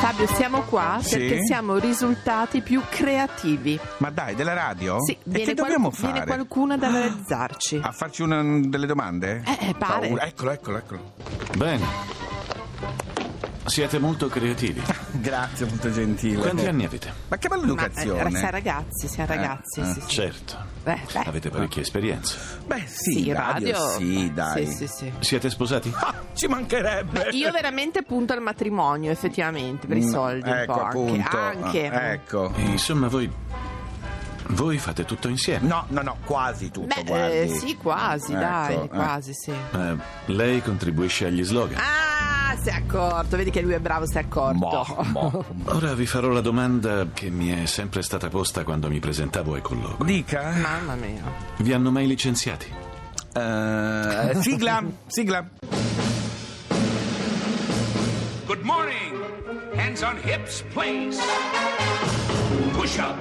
Fabio, siamo qua Sì? perché siamo risultati più creativi. Ma dai, della radio? Sì, e viene, che dobbiamo qual- viene fare? qualcuno ad analizzarci. A farci una, delle domande? Eh, eh, pare. Paura. Eccolo, eccolo, eccolo. Bene. Siete molto creativi. Grazie, molto gentile. Quanti anni avete? Ma che bella Ma educazione. eh, sei ragazzi, siamo ragazzi. eh. sì, sì. Certo. Beh, beh. Avete parecchie esperienze. Beh, sì, Sì, radio, radio. sì, dai. Sì, sì, sì. Siete sposati? Ah, ci mancherebbe. Io veramente punto al matrimonio, effettivamente, per i Mm, soldi un ecco, po' appunto. anche. anche. Ah, ecco. Insomma, voi. Voi fate tutto insieme. No, no, no, quasi tutto, Beh, eh, sì, quasi, Ecco, dai, eh. quasi, sì. Eh, lei contribuisce agli slogan. Ah, si è accorto, vedi che lui è bravo, si è accorto. Mo, mo. Ora vi farò la domanda che mi è sempre stata posta quando mi presentavo ai colloqui. Dica. Mamma mia. Vi hanno mai licenziati? Eh, sigla, sigla. Good morning. Hands on hips, please. Push up,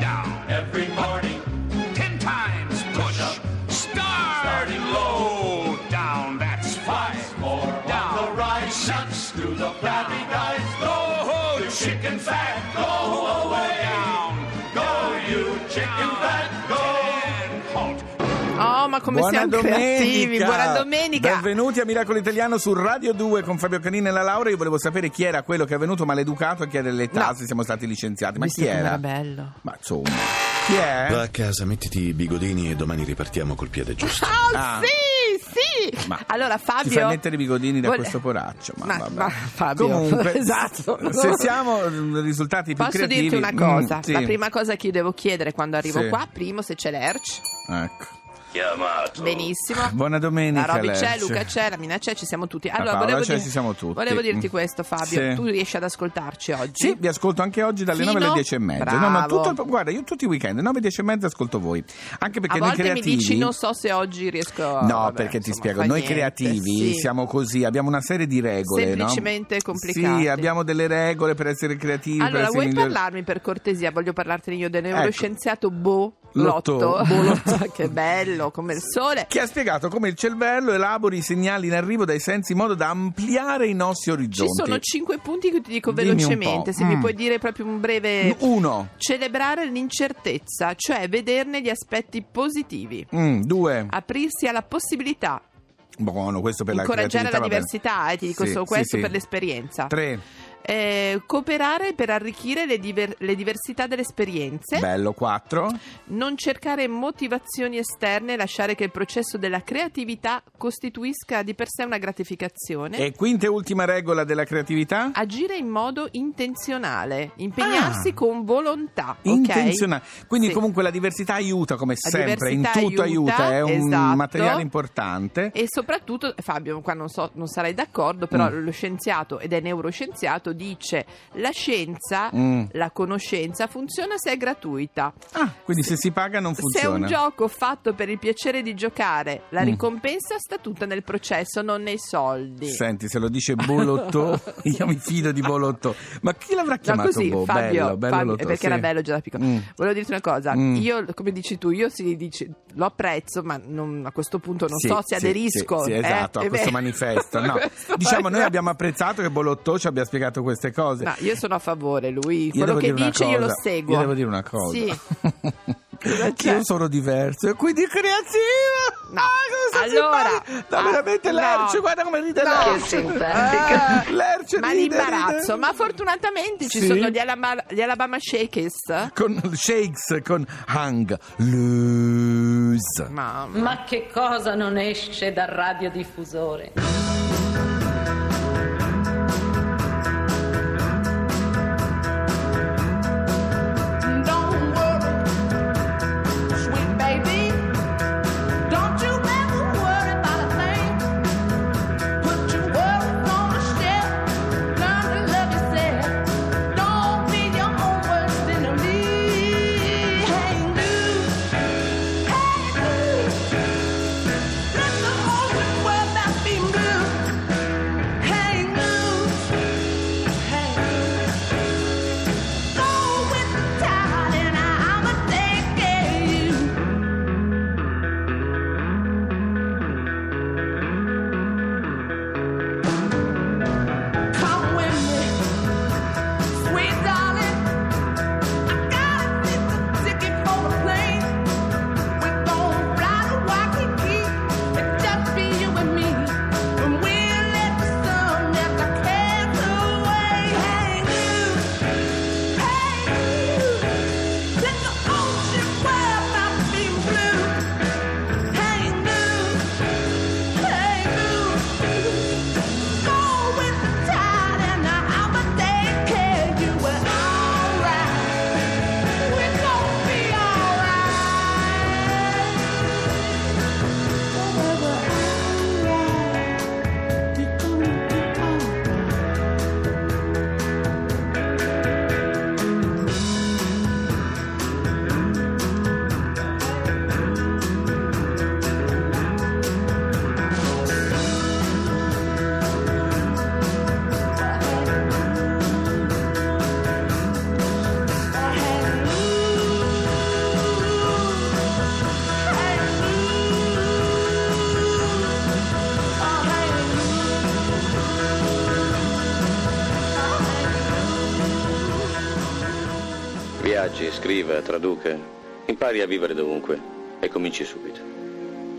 down. Every morning. Fat. Go away. Go, you chicken fat. Go. Halt. Oh, ma come Buona siamo creativi. domenica. Buona domenica. Benvenuti a Miracolo Italiano su Radio 2 con Fabio Canini e la Laura. Io volevo sapere chi era quello che è venuto maleducato a chiedere le tasse. Siamo stati licenziati. Ma Visto chi era? era bello. Ma insomma, chi è? Va a casa, mettiti i bigodini e domani ripartiamo col piede giusto. Oh, Ah. sì. Ma allora, Fabio. Ti fai mettere i bigodini da Vole- questo poraccio. Ma, Ma- ma, Fabio, Comunque, esatto. se siamo mm, risultati più Posso creativi... dirti una cosa? Mm, sì. La prima cosa che io devo chiedere quando arrivo Sì. qua, primo se c'è l'Erc. Ecco. Benissimo. Buona domenica, La Roby c'è. Luca c'è, la Mina c'è, ci siamo tutti. Allora, Paola volevo, c'è, dire- ci siamo tutti. volevo dirti Mm. questo, Fabio. Sì. Tu riesci ad ascoltarci oggi? Sì, vi ascolto anche oggi dalle Fino? 9 alle 10 e mezza. No, no, Bravo. tutto, guarda, io tutti i weekend, 9 10 e mezza ascolto voi. Anche perché A noi volte mi creativi dici non so se oggi riesco a... No, vabbè, perché ti insomma, spiego, fa noi niente, creativi sì. siamo così, abbiamo una serie di regole, no? Semplicemente complicate. Sì, abbiamo delle regole per essere creativi, per Allora, essere vuoi migliori. parlarmi per cortesia? Voglio parlartene io del Ecco. neuroscienziato Bo Lotto. Lotto. Che bello, come il sole. Che ha spiegato come il cervello elabori i segnali in arrivo dai sensi in modo da ampliare i nostri Ci orizzonti. sono cinque punti che ti dico Dimmi velocemente, se mi Mm. puoi dire proprio un breve... Uno, Celebrare l'incertezza, cioè vederne gli aspetti positivi. mm, due, Aprirsi alla possibilità, buono, questo per la incoraggiare la bene. diversità, eh, ti dico Sì, solo sì, questo sì. per l'esperienza. Tre, Eh, cooperare per arricchire le, diver- le diversità delle esperienze. bello, quattro. Non cercare motivazioni esterne lasciare che il processo della creatività costituisca di per sé una gratificazione. E quinta e ultima regola della creatività? Agire in modo intenzionale, impegnarsi Ah. con volontà. ok? Intenzionale. Quindi Sì. comunque la diversità aiuta come La sempre, in tutto aiuta, aiuta, è un esatto. materiale importante. E soprattutto, Fabio, qua non, so, non sarai d'accordo, però Mm. lo scienziato ed è neuroscienziato dice la scienza, Mm. la conoscenza funziona se è gratuita. Ah, quindi se si paga non Se è funziona. un gioco fatto per il piacere di giocare, la Mm. ricompensa sta tutta nel processo, non nei soldi. Senti, se lo dice Bolotto, io mi fido di Bolotto. Ma chi l'avrà No, chiamato così, Bo? Fabio, bello, bello Fabio, perché sì. era bello già da piccolo. Mm. Volevo dirti una cosa, Mm. io, come dici tu, io si dice, lo apprezzo, ma non- a questo punto non Sì, so se sì, aderisco. sì, eh, esatto, è a questo manifesto. No. Questo Diciamo, noi abbiamo apprezzato che Bolotto ci abbia spiegato queste cose. No, io sono a favore, lui, Io quello che dice io lo seguo. Io devo dire una cosa. Sì. Io sono diverso e quindi creativo. No. Ah, cosa Allora. No, ah, veramente no. Lerce, guarda come ride No. Lerce. Ah, Lerce Ma ride, l'imbarazzo, ride. ma fortunatamente ci Sì. sono gli Alabama, gli Alabama Shakers. con Shakes con Hang Loose. Mamma. Ma che cosa non esce dal radiodiffusore? Viaggi, scriva, traduca. Impari a vivere dovunque e cominci subito.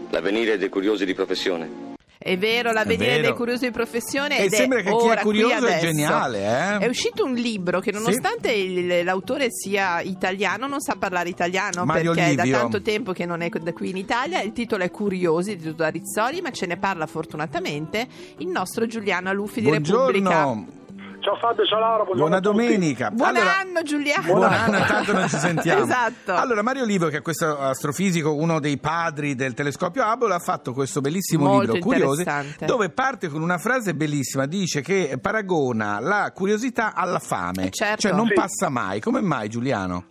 L'avvenire dei curiosi di professione. È vero, l'avvenire dei curiosi di professione E ed sembra è che chi è curioso è geniale, eh? È uscito un libro che nonostante il- l'autore sia italiano non sa parlare italiano Mario perché è da Livio. tanto tempo che non è da qui in Italia, il titolo è Curiosi di Tuto Rizzoli, ma ce ne parla fortunatamente il nostro Giuliano Aluffi di Repubblica. Ciao Fabio, ciao Laura, buongiorno buona domenica. Buon Allora- anno Giuliano! Buon anno, intanto non ci sentiamo. esatto. Allora, Mario Livio, che è questo astrofisico, uno dei padri del telescopio Hubble, ha fatto questo bellissimo Molto libro, Curiosi, interessante. dove parte con una frase bellissima, dice che paragona la curiosità alla fame, Eh, certo. cioè non Sì. passa mai. Come mai, Giuliano?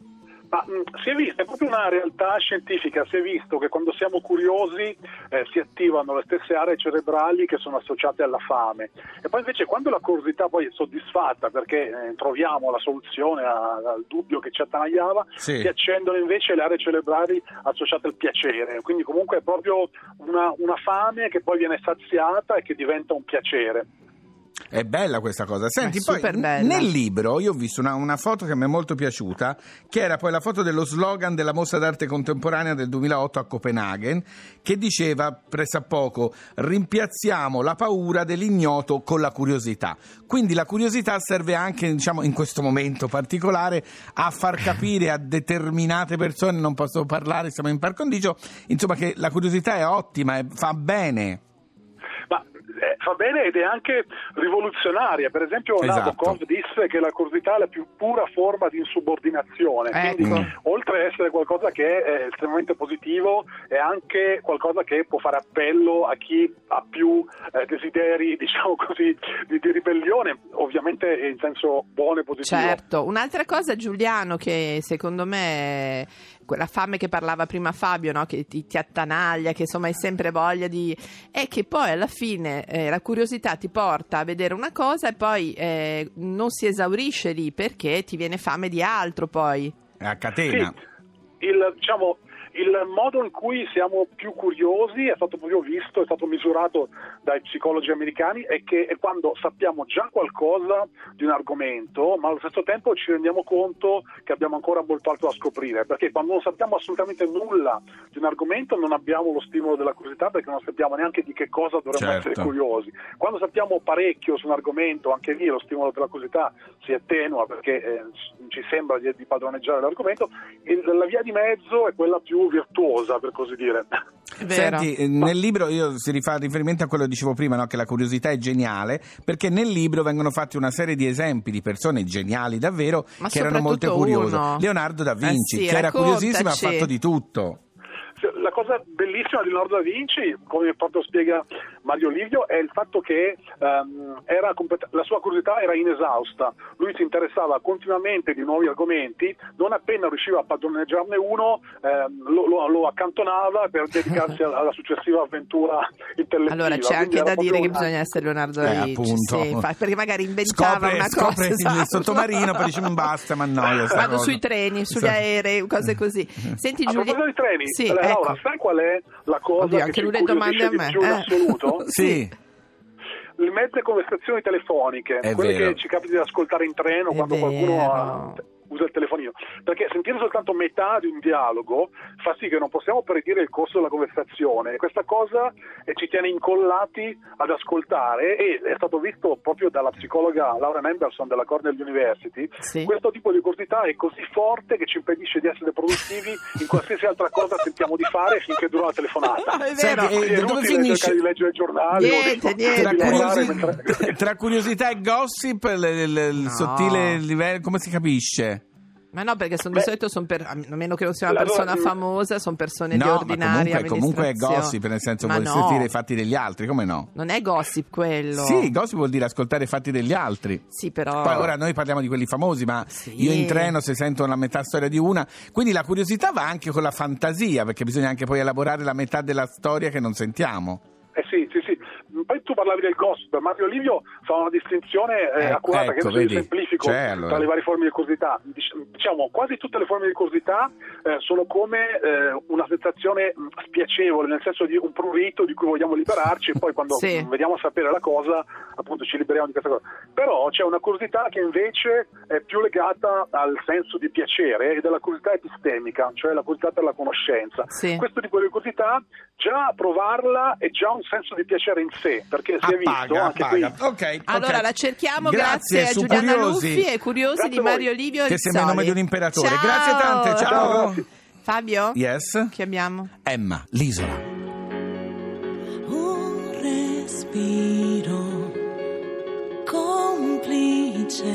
Ma mh, si è visto, è proprio una realtà scientifica, si è visto che quando siamo curiosi eh, si attivano le stesse aree cerebrali che sono associate alla fame e poi invece quando la curiosità poi è soddisfatta perché eh, troviamo la soluzione a- al dubbio che ci attanagliava, Sì. si accendono invece le aree cerebrali associate al piacere, quindi comunque è proprio una, una fame che poi viene saziata e che diventa un piacere. È bella questa cosa. Senti, poi bella. nel libro io ho visto una, una foto che mi è molto piaciuta, che era poi la foto dello slogan della mostra d'arte contemporanea del 2008 a Copenaghen, che diceva pressappoco rimpiazziamo la paura dell'ignoto con la curiosità. Quindi la curiosità serve anche, diciamo, in questo momento particolare a far capire a determinate persone, non posso parlare, siamo in par condicio, insomma che la curiosità è ottima e fa bene. Ma eh, fa bene ed è anche rivoluzionaria. Per esempio, Esatto. Nabokov disse che la curiosità è la più pura forma di insubordinazione. Ecco. Quindi, oltre ad essere qualcosa che è estremamente positivo, è anche qualcosa che può fare appello a chi ha più eh, desideri, diciamo così, di, di ribellione, ovviamente in senso buono e positivo. Certo, un'altra cosa Giuliano che secondo me quella fame che parlava prima Fabio, no? che ti, ti attanaglia, che insomma hai sempre voglia di... è che poi alla fine eh, la curiosità ti porta a vedere una cosa e poi eh, non si esaurisce lì perché ti viene fame di altro poi. È a catena. Sì, il, diciamo, il modo in cui siamo più curiosi è stato proprio visto, è stato misurato dai psicologi americani, è che è quando sappiamo già qualcosa di un argomento, ma allo stesso tempo ci rendiamo conto che abbiamo ancora molto altro da scoprire, perché quando non sappiamo assolutamente nulla di un argomento non abbiamo lo stimolo della curiosità perché non sappiamo neanche di che cosa dovremmo Certo. essere curiosi. Quando sappiamo parecchio su un argomento, anche lì lo stimolo della curiosità si attenua perché eh, ci sembra di, di padroneggiare l'argomento e la via di mezzo è quella più virtuosa, per così dire. Senti, eh, nel libro io si rifà riferimento a quello che dicevo prima, no? che la curiosità è geniale, perché nel libro vengono fatti una serie di esempi di persone geniali davvero Ma che erano molto curiose. uno. Leonardo da Vinci, Eh sì, che era curiosissimo e ha fatto di tutto. La cosa bellissima di Leonardo da Vinci, come proprio spiega Mario Livio, è il fatto che era complet- la sua curiosità era inesausta. Lui si interessava continuamente di nuovi argomenti, non appena riusciva a padroneggiarne uno, ehm, lo, lo- lo accantonava per dedicarsi alla, successiva avventura intellettiva. Allora c'è Quindi anche da dire che una- bisogna essere Leonardo da Eh, Vinci, appunto. sì, perché magari inventava Scopre, una scopre cosa il esatto. sottomarino, poi dice "Mm, basta, ma annoia sta Vado cosa." sui treni, sugli aerei, cose così. Senti A Giulia, proposito di treni, sì, eh, Ecco. sai qual è la cosa Oddio, che ci incuriosisce a di me. più in eh. assoluto? Sì, le mezze conversazioni telefoniche, È quelle vero. che ci capita di ascoltare in treno È quando qualcuno vero. ha- usa il telefonino, perché sentire soltanto metà di un dialogo fa sì che non possiamo predire il corso della conversazione e questa cosa eh, ci tiene incollati ad ascoltare e è stato visto proprio dalla psicologa Laura Mendelson della Cornell University, Sì. questo tipo di curiosità è così forte che ci impedisce di essere produttivi in qualsiasi altra cosa sentiamo di fare finché dura la telefonata. È Senti, vero. e Quindi è dove inutile finisce? cercare di leggere i giornali Niente, o di- niente. tra, curiosi- mentre- tra curiosità e gossip, il, il- il No. sottile livello, come si capisce? Ma no, perché sono Beh, di solito sono per, a meno che non sia una persona mm, famosa, sono persone di No, ma ordinaria comunque, comunque è gossip, nel senso Ma vuoi no, sentire i fatti degli altri, come no? Non è gossip quello. Sì, gossip vuol dire ascoltare i fatti degli altri. Sì, però. Poi ora noi parliamo di quelli famosi, ma Sì. io in treno se sento la metà storia di una, quindi la curiosità va anche con la fantasia, perché bisogna anche poi elaborare la metà della storia che non sentiamo. Eh sì, sì, tu parlavi del gossip, Mario Livio fa una distinzione eh, Ecco, accurata che ecco, adesso io vedi? semplifico C'è, allora. tra le varie forme di curiosità. Dic- Diciamo, quasi tutte le forme di curiosità eh, sono come eh, una sensazione mh, spiacevole, nel senso di un prurito di cui vogliamo liberarci e poi quando Sì. vediamo a sapere la cosa, appunto ci liberiamo di questa cosa. Però c'è una curiosità che invece è più legata al senso di piacere ed è la curiosità epistemica, cioè la curiosità per la conoscenza. Sì. Questo tipo di curiosità, già provarla è già un senso di piacere in sé, perché si è visto Appaga, anche appaga. qui. Ok, Allora ok. la cerchiamo Grazie, grazie, a Giuliana Curiosi, Luffi e Curiosi Grazie di. Mario Livio Che sembra il nome di un imperatore. Ciao. Grazie tante, ciao. Ciao. Fabio? Yes? Chi abbiamo? Emma, l'isola. un respiro complice.